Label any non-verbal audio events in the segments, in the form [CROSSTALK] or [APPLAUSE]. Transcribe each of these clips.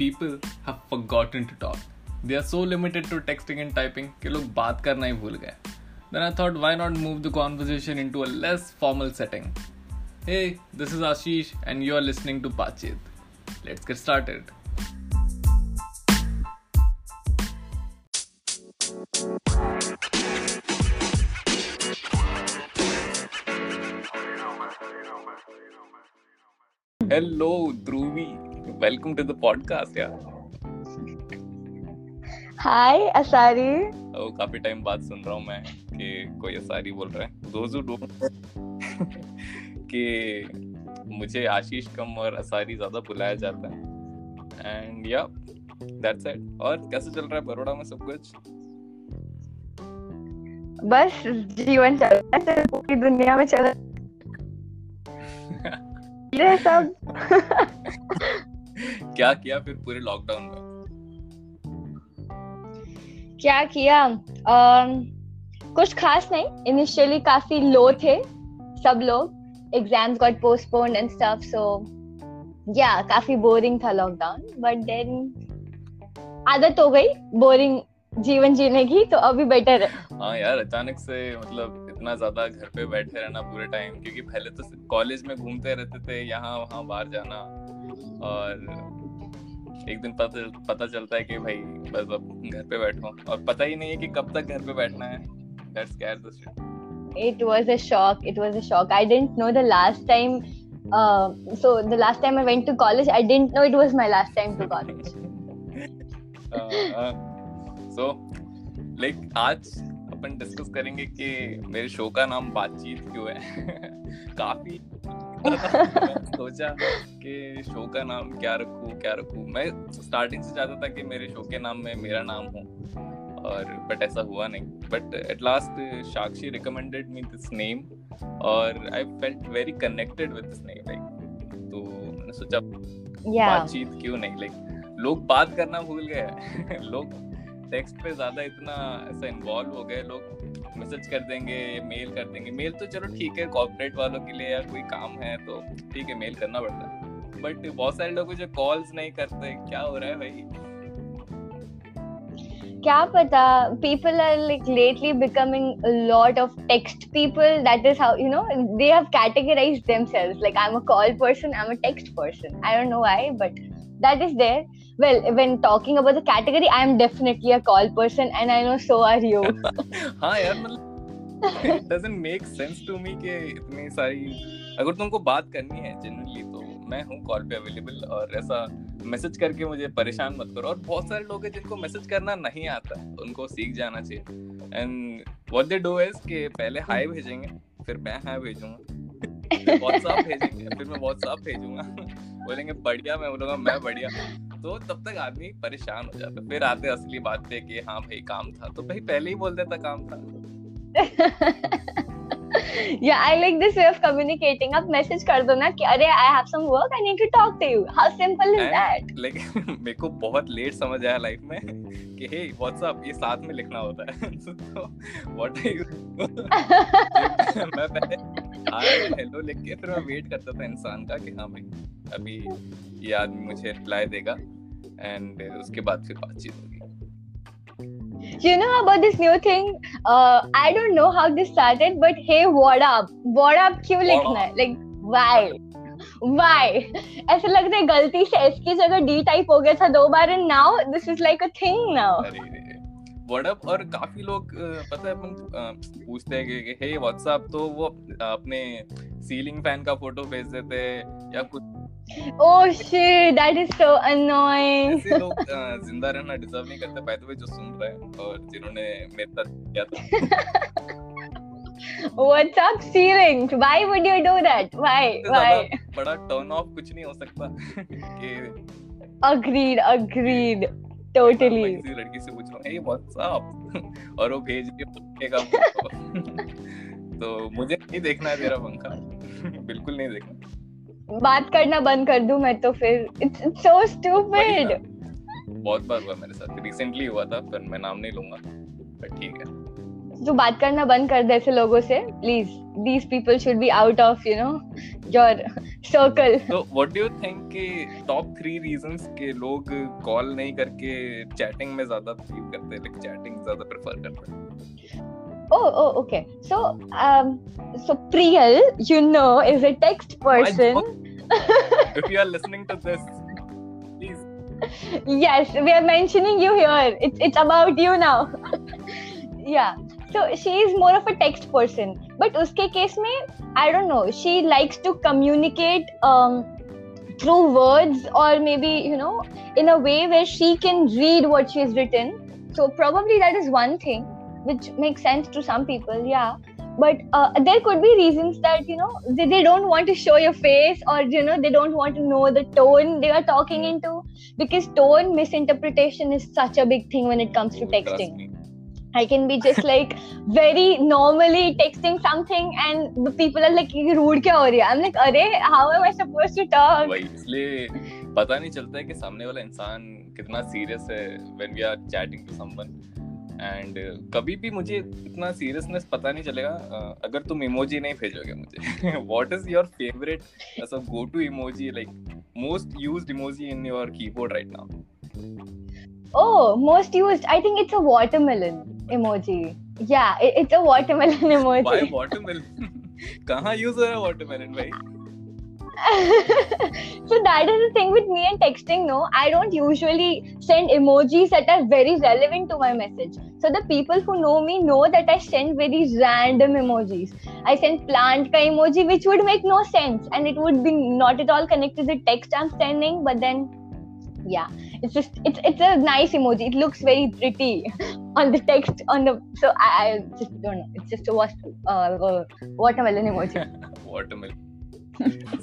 people have forgotten to talk. They are so limited to texting and typing कि लोग बात करना ही भूल गए. Then I thought, why not move the conversation into a less formal setting? Hey, this is Ashish, and you are listening to Pachit. Let's get started. Hello, Dhruvi. Welcome to the podcast, यार. हाय असारी ओ काफ़ी time बाद सुन रहा हूँ मैं कि कोई असारी बोल रहा है। दोज डोंट कि मुझे आशीष कम और असारी ज़्यादा बुलाया जाता है। एंड या दैट्स इट और कैसे चल रहा है बड़ोड़ा में सब कुछ? बस जीवन चल रहा है पूरी दुनिया में चल रहा है। [LAUGHS] सब। क्या किया फिर पूरे लॉकडाउन में? क्या किया? um, कुछ खास नहीं इनिशियली काफ़ी लो थे सब लोग exams got postponed and stuff so yeah काफ़ी बोरिंग था लॉकडाउन बट देन आदत हो गई बोरिंग जीवन जीने की तो अभी बेटर है। हाँ यार अचानक से मतलब इतना ज़्यादा घर पे बैठे रहना पूरे टाइम क्योंकि पहले तो कॉलेज में घूमते रहते थे यहाँ वहाँ बाहर जाना और एक दिन पता पता चलता है कि भाई बस अब घर पे बैठो और पता ही नहीं है कि कब तक घर पे बैठना है that's scare the shit it was a shock it was a shock i didn't know the last time uh, so the last time i went to college i didn't know it was my last time to college so like आज अपन discuss करेंगे कि मेरे show का नाम बातचीत क्यों है काफ़ी सोचा कि शो का नाम क्या रखूँ क्या रखूँ। मैं स्टार्टिंग से चाहता था कि मेरे शो के नाम में मेरा नाम हो और बट ऐसा हुआ नहीं। But at last Sakshi recommended me this name और I felt very connected with this name like तो मैंने सोचा yeah. बातचीत क्यों नहीं लाइक लोग बात करना भूल गए। [LAUGHS] लोग टेक्स्ट पे ज़्यादा इतना ऐसा इन्वॉल्व हो गए लोग मैसेज कर देंगे मेल कर देंगे मेल तो चलो ठीक है कॉर्पोरेट वालों के लिए या कोई काम है तो ठीक है मेल करना पड़ता है बट बहुत सारे लोग जो कॉल्स नहीं करते क्या हो रहा है भाई क्या पता people are like lately becoming a lot of text people that is how you know they have categorized themselves like i'm a call person i'm a text person i don't know why but that is there well, when talking about the category, i am definitely a call person and i know so are you. [LAUGHS] हाँ यार मतलब it doesn't make sense to me कि इतनी सारी अगर तुमको बात करनी है जनरली तो मैं हूँ कॉल पे अवेलेबल और ऐसा मैसेज करके मुझे परेशान मत करो। और बहुत सारे लोग हैं जिनको मैसेज करना नहीं आता, उनको सीख जाना चाहिए। And what they do is कि पहले हाय भेजेंगे, फिर मैं हाय भेजूँगा। व्हाट्सएप भेजेंगे, फिर मैं व्हाट्सएप भेजूँगा। बोलेंगे, बढ़िया, मैं बोलूँगा, मैं बढ़िया तो तब तक आदमी परेशान हो जाता फिर आते असली बात पे कि हाँ भाई, काम था। तो भाई पहले ही बोल देता काम था। [LAUGHS] yeah i like this way of communicating. आप मैसेज कर दो ना कि अरे i have some work i need to talk to you. How simple is And, that? लेकिन [LAUGHS] मेरे को बहुत लेट समझ आया लाइफ में कि हे व्हाट्सएप ये साथ में लिखना होता है. [LAUGHS] तो व्हाट आर यू मैं पहले हेलो लिख के फिर मैं वेट करता था इंसान का कि हाँ भाई अभी ये आदमी मुझे रिप्लाई देगा. एंड उसके बाद फिर बातचीत होगी। You know about this new thing? Uh, i don't know how this started but hey what up? What up क्यों लिखना है? like why? Why? ऐसा लगता है गलती से एस की जगह डी टाइप हो गया था दो बार and now this is like a thing now अरे और काफ़ी लोग पता है अपन पूछते हैं कि हे व्हाट्सएप तो वो अपने सीलिंग फ़ैन का फ़ोटो भेज देते या कुछ oh shit that is so annoying. ऐसे लोग ज़िंदा रहना डिजर्व नहीं करते बाय द वे जो सुन रहे हैं और जिन्होंने मेरे साथ किया था। [LAUGHS] What's up ceiling why would you do that? Why? why? बड़ा टर्न ऑफ़ कुछ नहीं हो सकता। [LAUGHS] कि agreed agreed. मैं totally. किसी लड़की से पूछ रहा हूँ हे व्हाट्सएप [LAUGHS] और वो भेज के पंखे का तो मुझे नहीं देखना है तेरा पंखा। बिल्कुल नहीं देखना। बात करना बंद कर दूँ मैं तो फिर। इट्स सो स्टूपिड बहुत बार हुआ मेरे साथ। रिसेंटली हुआ था पर मैं नाम नहीं लूँगा। पर ठीक है। जो बात करना बंद कर दे ऐसे लोगों से। Please these people should be out of you know your circle तो व्हाट डू यू थिंक कि टॉप थ्री रीजंस के लोग कॉल नहीं करके चैटिंग में ज़्यादा फील करते हैं? लाइक चैटिंग ज़्यादा प्रेफर करते हैं? Oh, oh, okay. So, um, so Priyal, you know, is a text person. [LAUGHS] if you are listening to this, please. Yes, we are mentioning you here. It's it's about you now. [LAUGHS] yeah. So she is more of a text person, but uske case mein, I don't know. She likes to communicate um, through words or maybe you know in a way where she can read what she has written. So probably that is one thing which makes sense to some people yeah but uh, there could be reasons that you know they, they don't want to show your face or you know they don't want to know the tone they are talking into because tone misinterpretation is such a big thing when it comes to texting I can be just like very normally texting something and the people are like rude क्या हो रही है I'm like अरे how am I supposed to talk वही इसलिए पता नहीं चलता है कि सामने वाला इंसान कितना सीरियस है when we are chatting to someone And uh, कभी भी मुझे इतना सीरियसनेस पता नहीं चलेगा uh, अगर तुम इमोजी नहीं भेजोगे मुझे व्हाट इज़ योर फेवरेट ऐसा go to emoji like most used emoji in your keyboard right now Oh, most used. I think it's a watermelon emoji. Yeah, it, it's a watermelon [LAUGHS] emoji. Why watermelon? [LAUGHS] कहाँ use हो रहा है watermelon भाई? [LAUGHS] so that is the thing with me and texting no? I don't usually send emojis that are very relevant to my message. So the people who know me know that i send very random emojis. I send plant ka emoji which would make no sense and it would be not at all connected to the text i'm sending but then yeah. It's just it's it's a nice emoji. It looks very pretty [LAUGHS] on the text on the so i, I just don't know. It's just a uh, uh, watermelon emoji. [LAUGHS] Watermelon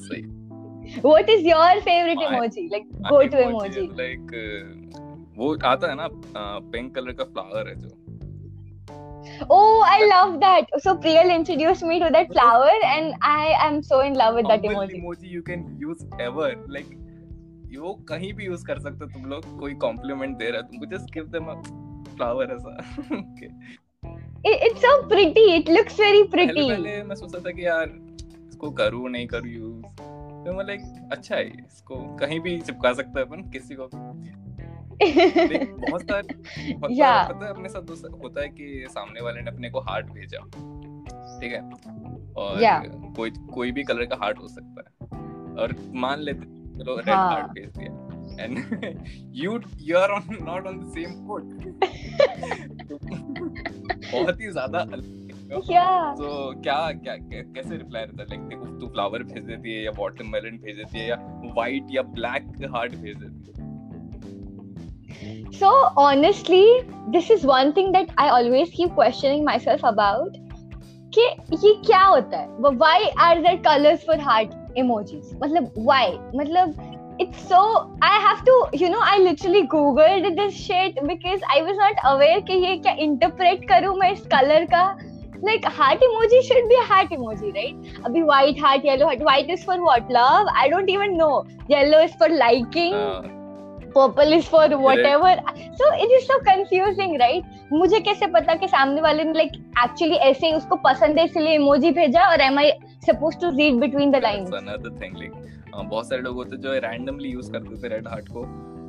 सही what is your favorite emoji like go to emoji like uh, वो आता है ना pink colour का flower है जो Oh, I love that. So Priyal introduced me to that flower, and I am so in love with that emoji. emoji you can use ever. Like वो कहीं भी यूज़ कर सकते हो तुम लोग कोई कॉम्प्लीमेंट दे रहा है तुमको just give them a flower ऐसा okay. It, it's so pretty. It looks very pretty. पहले पहले मैं सोचता था कि यार इसको करूँ नहीं करूँ यूज़ तो मैं लाइक अच्छा है इसको कहीं भी चिपका सकता है अपन किसी को बहुत सारे बहुत [LAUGHS] yeah. पता है अपने साथ होता है कि सामने वाले ने अपने को हार्ट भेजा ठीक है? और yeah. कोई कोई भी कलर का हार्ट हो सकता है। और मान लेते चलो रेड हार्ट भेज दिया। And you you are not on the same foot बहुत ही ज़्यादा तो क्या इंटरप्रेट करूँ मैं इस कलर का? Like heart emoji should be a heart emoji right abhi white heart yellow heart white is for what love i don't even know yellow is for liking uh, purple is for whatever so it is so confusing right मुझे कैसे पता कि सामने वाले ने like actually ऐसे ही उसको पसंद है इसलिए इमोजी भेजा और am I supposed to read between the lines another thing like uh, बहुत सारे लोग होते हैं जो रैंडमली यूज़ करते थे रेड हार्ट को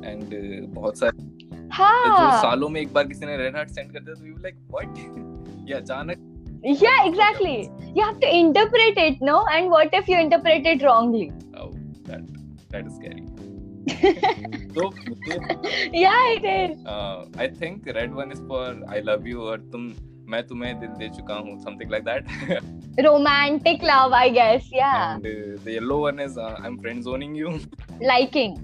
एंड uh, बहुत सारे हाँ जो सालों में एक बार किसी ने रेड हार्ट सेंड कर दिया तो यू लाइक व्हाट ये अचानक yeah exactly you have to interpret it no and what if you interpret it wrongly oh that that is scary [LAUGHS] so yeah it is uh, i think red one is for i love you or tum मैं तुम्हें दिल दे चुका हूँ something like that [LAUGHS] romantic love i guess yeah and uh, the yellow one is uh, i'm friend zoning you liking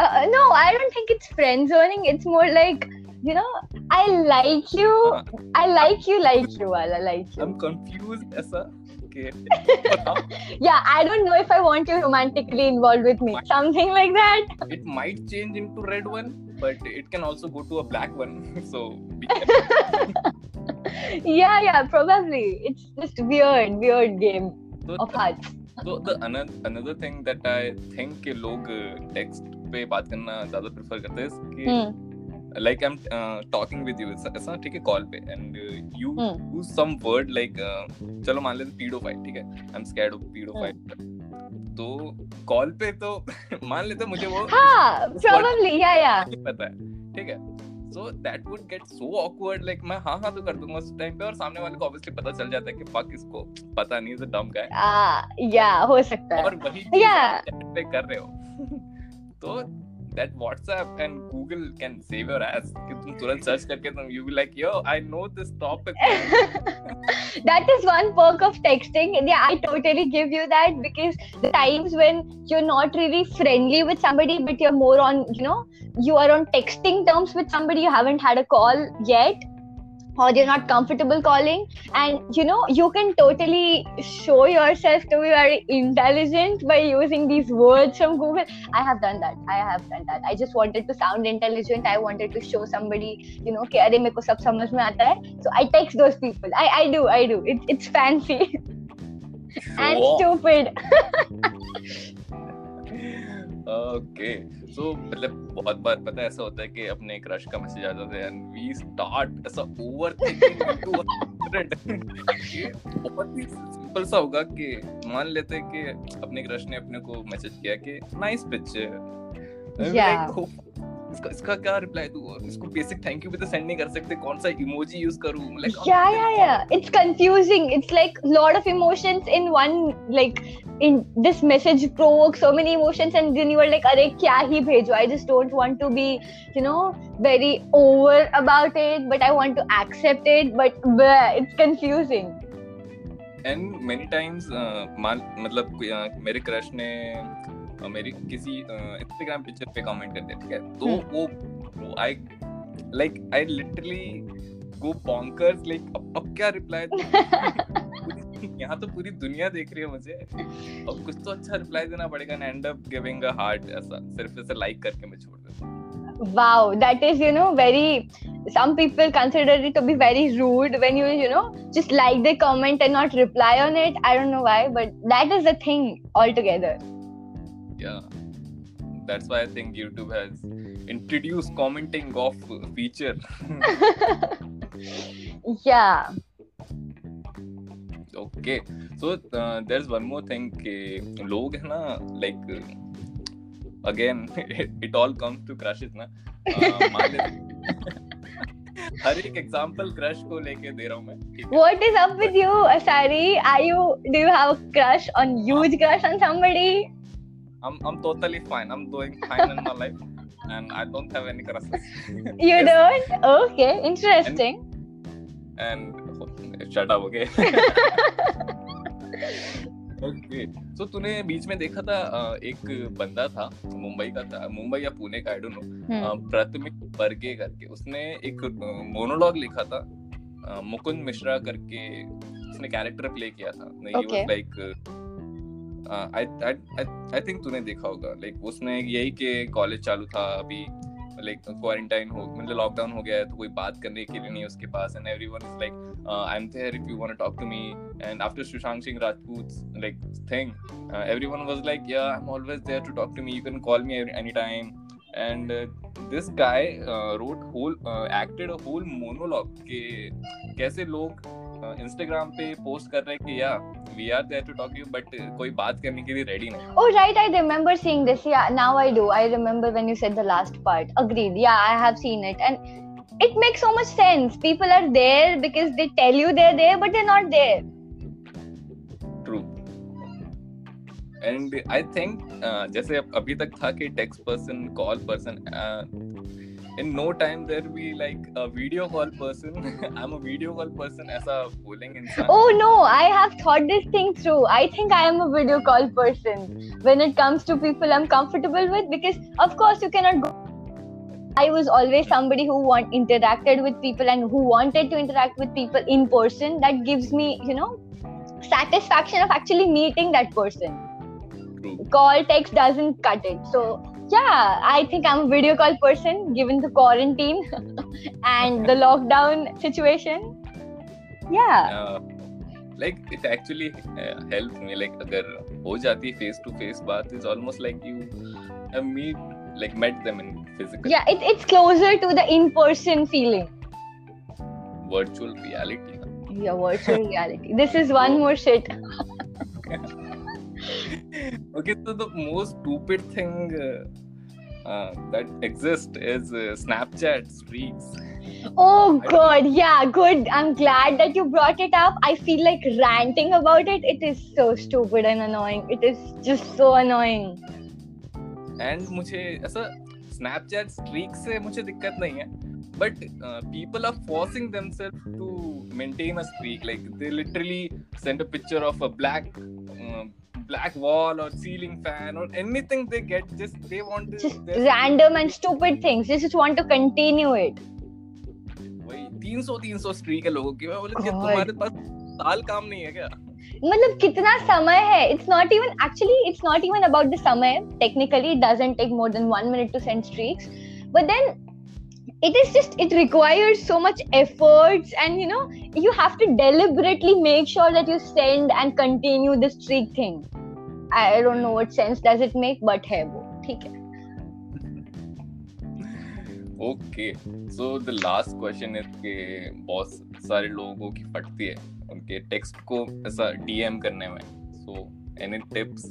uh, no i don't think it's friend zoning it's more like you know, I like you. I like you, like you. I like you. I'm confused, Essa. Okay. [LAUGHS] yeah, I don't know if I want you romantically involved with me. Something like that. It might change into red one, but it can also go to a black one. [LAUGHS] so. [LAUGHS] yeah, yeah, probably. It's just weird, weird game so of hearts. So the another another thing that I think कि लोग text पे बात करना ज़्यादा prefer करते हैं कि like i'm uh, talking with you. It's ऐसा ठीक है कॉल पे. And uh, you Hmm. use some word like uh, चलो मान लेते pedophile ठीक है? I'm scared of pedophile. तो कॉल पे तो [LAUGHS] मान लेते मुझे वो हाँ probably yeah yeah. नहीं पता है ठीक है? So that would get so awkward like मैं हाँ हाँ तो कर दूँगा उस टाइम पे और सामने वाले को ऑब्वियसली पता चल जाता है कि फक इसको पता नहीं इज़ अ डम गाय yeah हो सकता है। और वही चीज़ Yeah. पे कर रहे हो। तो that WhatsApp and Google can save your ass कि तुम तुरंत सर्च करके तुम you be like yo I know this topic [LAUGHS] that is one perk of texting and yeah i totally give you that because the times when you're not really friendly with somebody but you're more on you know you are on texting terms with somebody you haven't had a call yet or you're not comfortable calling. And you know you can totally show yourself to be very intelligent by using these words from google. I have done that. I have done that. I just wanted to sound intelligent. I wanted to show somebody you know okay are make sab samajh mein so i text those people. I i do i do. It's it's fancy. [LAUGHS] And stupid. [LAUGHS] Okay. So मतलब बहुत बार पता ऐसा होता है कि अपने crush का message आ जाता है एंड वी स्टार्ट ऐसा ओवर थिंकिंग इनटू बहुत ही सिंपल सा होगा कि मान लेते हैं कि अपने क्रश ने अपने को मैसेज किया कि नाइस पिक्चर Yeah. इसका इसका क्या रिप्लाई दूँ इसको बेसिक थैंक यू भी तो सेंड नहीं कर सकते कौन सा इमोजी यूज़ करूँ like Yeah, yeah, yeah. It's confusing. It's like lot of emotions in one. Like in this message provokes so many emotions, and then you are like, "अरे क्या ही भेजो?" I just don't want to be, you know, very over about it, but I want to accept it. But bleh, it's confusing. And many times मान मतलब uh, मेरे crush ने uh, मेरी किसी इंस्टाग्राम पिक्चर पे कमेंट कर दिया ठीक है तो Hmm. वो I like I literally go bonkers like अब क्या रिप्लाई यहाँ तो पूरी दुनिया देख रही है मुझे अब कुछ तो अच्छा रिप्लाई देना पड़ेगा and end up giving a heart ऐसा सिर्फ़ ऐसे लाइक करके मैं छोड़ देता हूँ wow that is you know very some people consider it to be very rude when you you know just like the comment and not reply on it i don't know why but that is the thing altogether yeah that's why I think YouTube has introduced commenting off feature [LAUGHS] yeah okay so uh, there's one more thing कि लोग है ना like again [LAUGHS] it all comes to crushes ना uh, मान लेते [LAUGHS] हर एक example crush को लेके दे रहा हूँ मैं ठीक है what is up with you asari are you do you have a crush on huge crush on somebody I'm I'm totally fine I'm doing fine in my life and I don't have any crushes you Yes. don't okay interesting and and shut up okay okay so तूने बीच में देखा था एक बंदा था मुंबई का था मुंबई या पुणे का आई डोंट नो Hmm. प्रथमिक बर्गे करके उसने एक मोनोलॉग लिखा था मुकुंद मिश्रा करके उसने कैरेक्टर प्ले किया था ही लाइक Uh, आई थिंक तूने देखा होगा लाइक उसने यही के कॉलेज चालू था, अभी लाइक क्वारंटाइन हो मतलब लॉकडाउन हो गया है तो कोई बात करने के लिए नहीं उसके पास and every is like I am there if you want talk to me and after Sushant Singh Rajput like thing everyone like yeah I am always there to talk to me you can call me any time and this guy wrote whole acted a whole monologue के कैसे लोग uh, Instagram पे post कर रहे हैं कि yeah we are there to talk you but कोई बात करने के लिए रेडी नहीं Oh, right. I remember seeing this. Yeah, now I do. I remember when you said the last part. Agreed. Yeah, I have seen it. And it makes so much sense. People are there because they tell you they're there, but they're not there. true true and I think जैसे अभी तक था कि text person call in no time there will be like a video call person [LAUGHS] i'm a video call person as a bowling instructor. oh no i have thought this thing through i think i am a video call person hmm. when it comes to people i'm comfortable with because of course you cannot go I was always somebody who want, interacted with people and who wanted to interact with people in person. That gives me, you know, satisfaction of actually meeting that person. Call text doesn't cut it. So yeah i think i'm a video call person given the quarantine [LAUGHS] and the lockdown situation yeah Uh, like it actually uh, helps me like अगर हो जाती face to face बात is almost like you uh, meet like met them in physical Yeah, it, it's closer to the in-person feeling. virtual reality Yeah, virtual reality. This is one more shit. [LAUGHS] okay so the most stupid thing uh, uh, that exists is uh, snapchat streaks Oh god, yeah, good. I'm glad that you brought it up. I feel like ranting about it. It is so stupid and annoying. It is just so annoying. And मुझे ऐसा Snapchat streak से मुझे दिक्कत नहीं है but people are forcing themselves to maintain a streak like they literally send a picture of a black black wall or ceiling fan or anything they get just they want to Just their- random and stupid things. They just want to continue it. वही 300 300 streak है लोगों की मैं बोले कि God. तुम्हारे पास साल काम नहीं है क्या मतलब कितना समय है it's not even actually it's not even about the समय technically it doesn't take more than one minute to send streaks but then it is just it requires so much efforts and you know you have to deliberately make sure that you send and continue the streak thing I don't know what sense does it make but है वो ठीक है। Okay so the last question is के बहुत सारे लोगों की फटती है उनके टेक्स्ट को ऐसा डीएम करने में। सो एनी टिप्स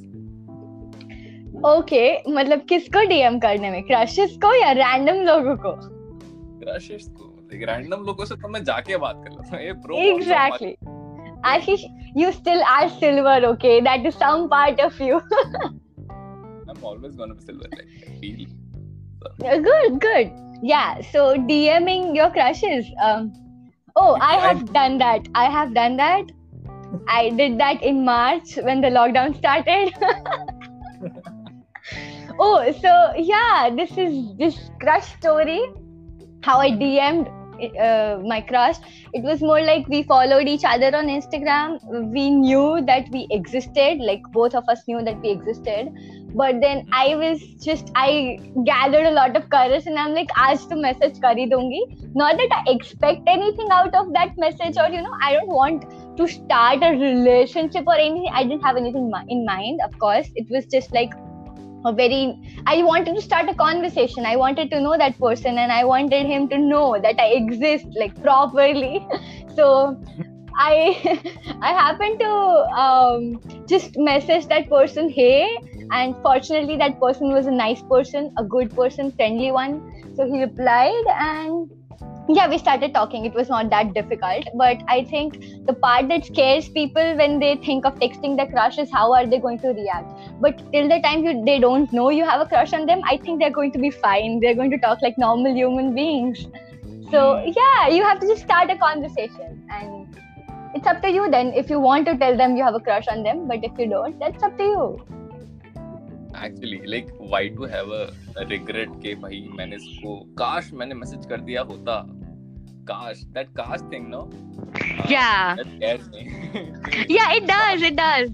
ओके मतलब किसको डीएम करने में? क्रशेस को या रैंडम लोगों को? क्रशेस को रैंडम लोगों से तो मैं जाके बात कर लेता हूँ ये bro exactly. Ashish, you still are silver, okay? That is some part of you. [LAUGHS] I'm always gonna be silver, like really. So. Good, good. Yeah. So DMing your crushes. Um, oh, I have done that. I have done that. I did that in March when the lockdown started. [LAUGHS] oh, so yeah, this is this crush story. How I DM'd uh, my crush it was more like we followed each other on instagram. We knew that we existed like both of us knew that we existed. But then i was just i gathered a lot of courage and i'm like aaj to message kar hi dungi not that i expect anything out of that message or you know i don't want to start a relationship or anything. I didn't have anything in mind of course. It was just like a very i wanted to start a conversation. I wanted to know that person and i wanted him to know that i exist like properly. [LAUGHS] So i [LAUGHS] i happened to um, just message that person hey and fortunately that person was a nice person a good person friendly one. So he replied and yeah we started talking it was not that difficult but i think the part that scares people when they think of texting their crush is how are they going to react but till the time you they don't know you have a crush on them i think they're going to be fine they're going to talk like normal human beings so yeah you have to just start a conversation and it's up to you then if you want to tell them you have a crush on them but if you don't that's up to you actually like why to have a regret के भाई मैंने इसको काश मैंने message कर दिया होता काश cast thing no? Uh, Yeah. that scares [LAUGHS] me yeah it does it does.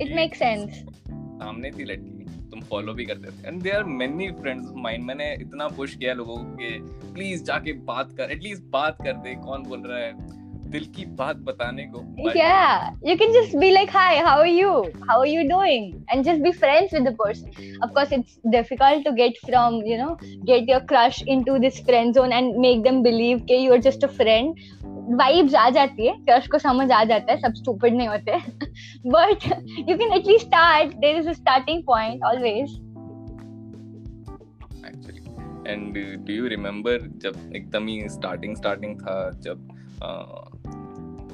It makes sense. सामने थी लड़की तुम फॉलो भी करते थे। And there many friends mind मैंने इतना पुश किया लोगों कि प्लीज़ जाके बात कर एटलीस्ट बात कर दे कौन बोल रहा है? दिल की बात बताने को yeah you can just be like hi how are you how are you doing and just be friends with the person of course it's difficult to get from you know get your crush into this friend zone and make them believe कि you are just a friend vibes आ जाती है crush को समझ आ जाता है सब stupid नहीं होते but you can at least start there is a starting point always actually and do you remember जब एकदम ही स्टार्टिंग स्टार्टिंग था जब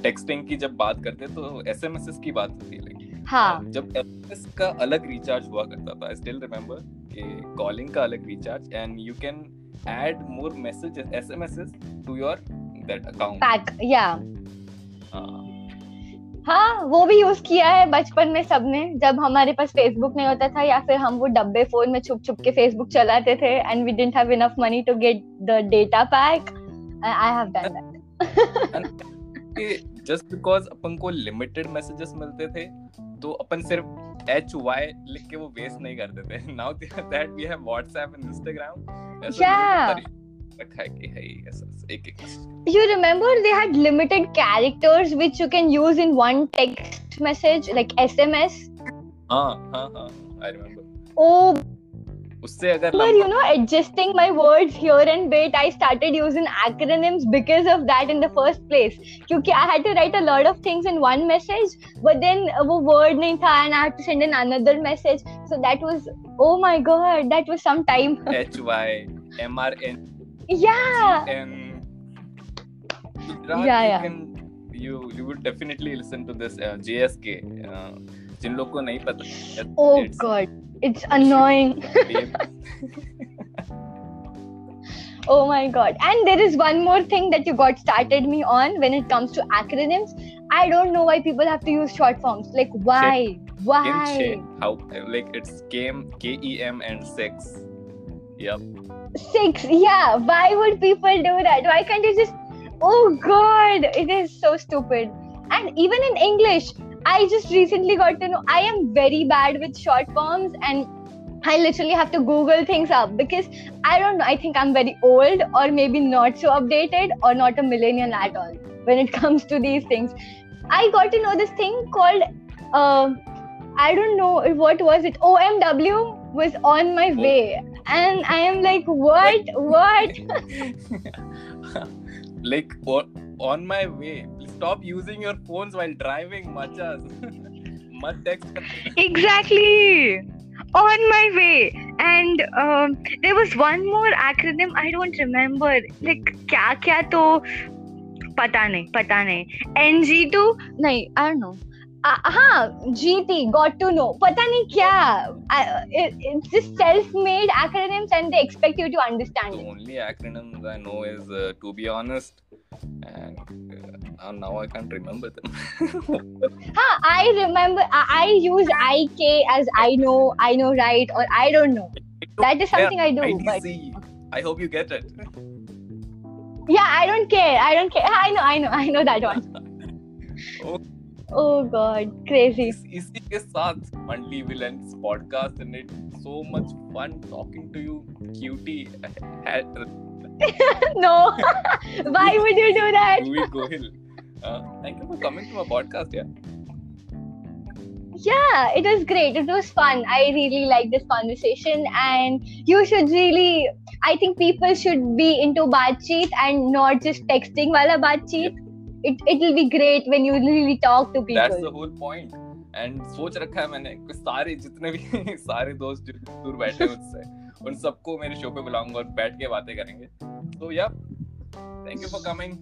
टेक्सटिंग की जब बात करते तो एसएमएस की बात होती है हाँ। जब एसएमएस का अलग रिचार्ज हुआ करता था आई स्टिल रिमेम्बर कि कॉलिंग का अलग recharge and you can add more messages SMS to your that account pack yeah हाँ। वो भी यूज़ किया है बचपन में सबने जब हमारे पास फेसबुक नहीं होता था या फिर हम वो डब्बे फ़ोन में छुप छुप के फेसबुक चलाते थे and we didn't have enough money to get the data pack I have done that just because अपन को लिमिटेड मैसेजेस मिलते थे तो अपन सिर्फ़ एच वाई लिख के वो वेस्ट नहीं करते थे। Now that we have WhatsApp and Instagram Yeah. रखा है कि है ऐसा एक एक you remember they had limited characters which you can use in one text message like sms हाँ हाँ हाँ आई रिमेम्बर oh उससे अगर but you know adjusting my words here and bit i started using acronyms because of that in the first place क्योंकि i had to write a lot of things in one message but then वो word नहीं था and i had to send in another message so that was oh my god that was some time H Y M R N yeah N Gujarat, Yeah, you yeah. can you you would definitely listen to this uh, JSK uh, जिन लोग को नहीं पता oh it's- god it's annoying [LAUGHS] Oh my god. And there is one more thing that you got started me on when it comes to acronyms. I don't know why people have to use short forms. Like why? Why? Che, how like it's Kim K E M and six. Yep. Six. Yeah. Why would people do that? Why can't you just Oh god, it is so stupid. And even in English, I just recently got to know I am very bad with short forms and I literally have to Google things up because I don't know. I think I'm very old or maybe not so updated or not a millennial at all when it [LAUGHS] comes to these things. I got to know this thing called, uh, I don't know what was it. OMW was on my Oh. way, and I am like, what? What? [LAUGHS] like on my way Stop using your phones while driving, machas. [LAUGHS] Mad text. Exactly. On my way, and um, there was one more acronym. I don't remember. Like क्या क्या तो पता नहीं पता नहीं NG2 नहीं I don't know. Uh, हाँ GT got to know पता नहीं क्या I, it, it's just self-made acronyms and they expect you to understand The it. only acronyms I know is uh, to be honest, and uh, now I can't remember them. [LAUGHS] हाँ I remember I, I use IK as I know I know right or I don't know. That is something I do. But IDC. I hope you get it. Yeah, I don't care. I don't care. I know, I know, I know that one. [LAUGHS] Oh. Oh god, crazy. इस, इसी के साथ Monthly Villains podcast and it's so much fun talking to you, cutie. [LAUGHS] no. Why would you do that? Louis Gohil. Uh, thank you for coming to my podcast. Yeah. Yeah, it was great. It was fun. I really like this conversation and you should really I think people should be into baatcheet and not just texting wala baatcheet. It it will be great when you really talk to That's the people. whole point. And सोच रखा है मैंने कि सारे जितने भी सारे दोस्त जो दूर बैठे हैं उससे उन सबको मेरे शो पे बुलाऊंगा और बैठ के बातें करेंगे तो yeah thank you for coming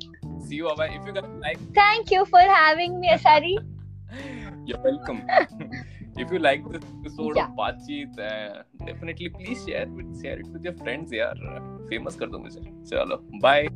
see you. Bye If you guys like Thank you for having me, Asari. you're welcome if you like this episode Yeah. of बातचीत uh, definitely please share with share it with your friends यार famous कर दो मुझे चलो bye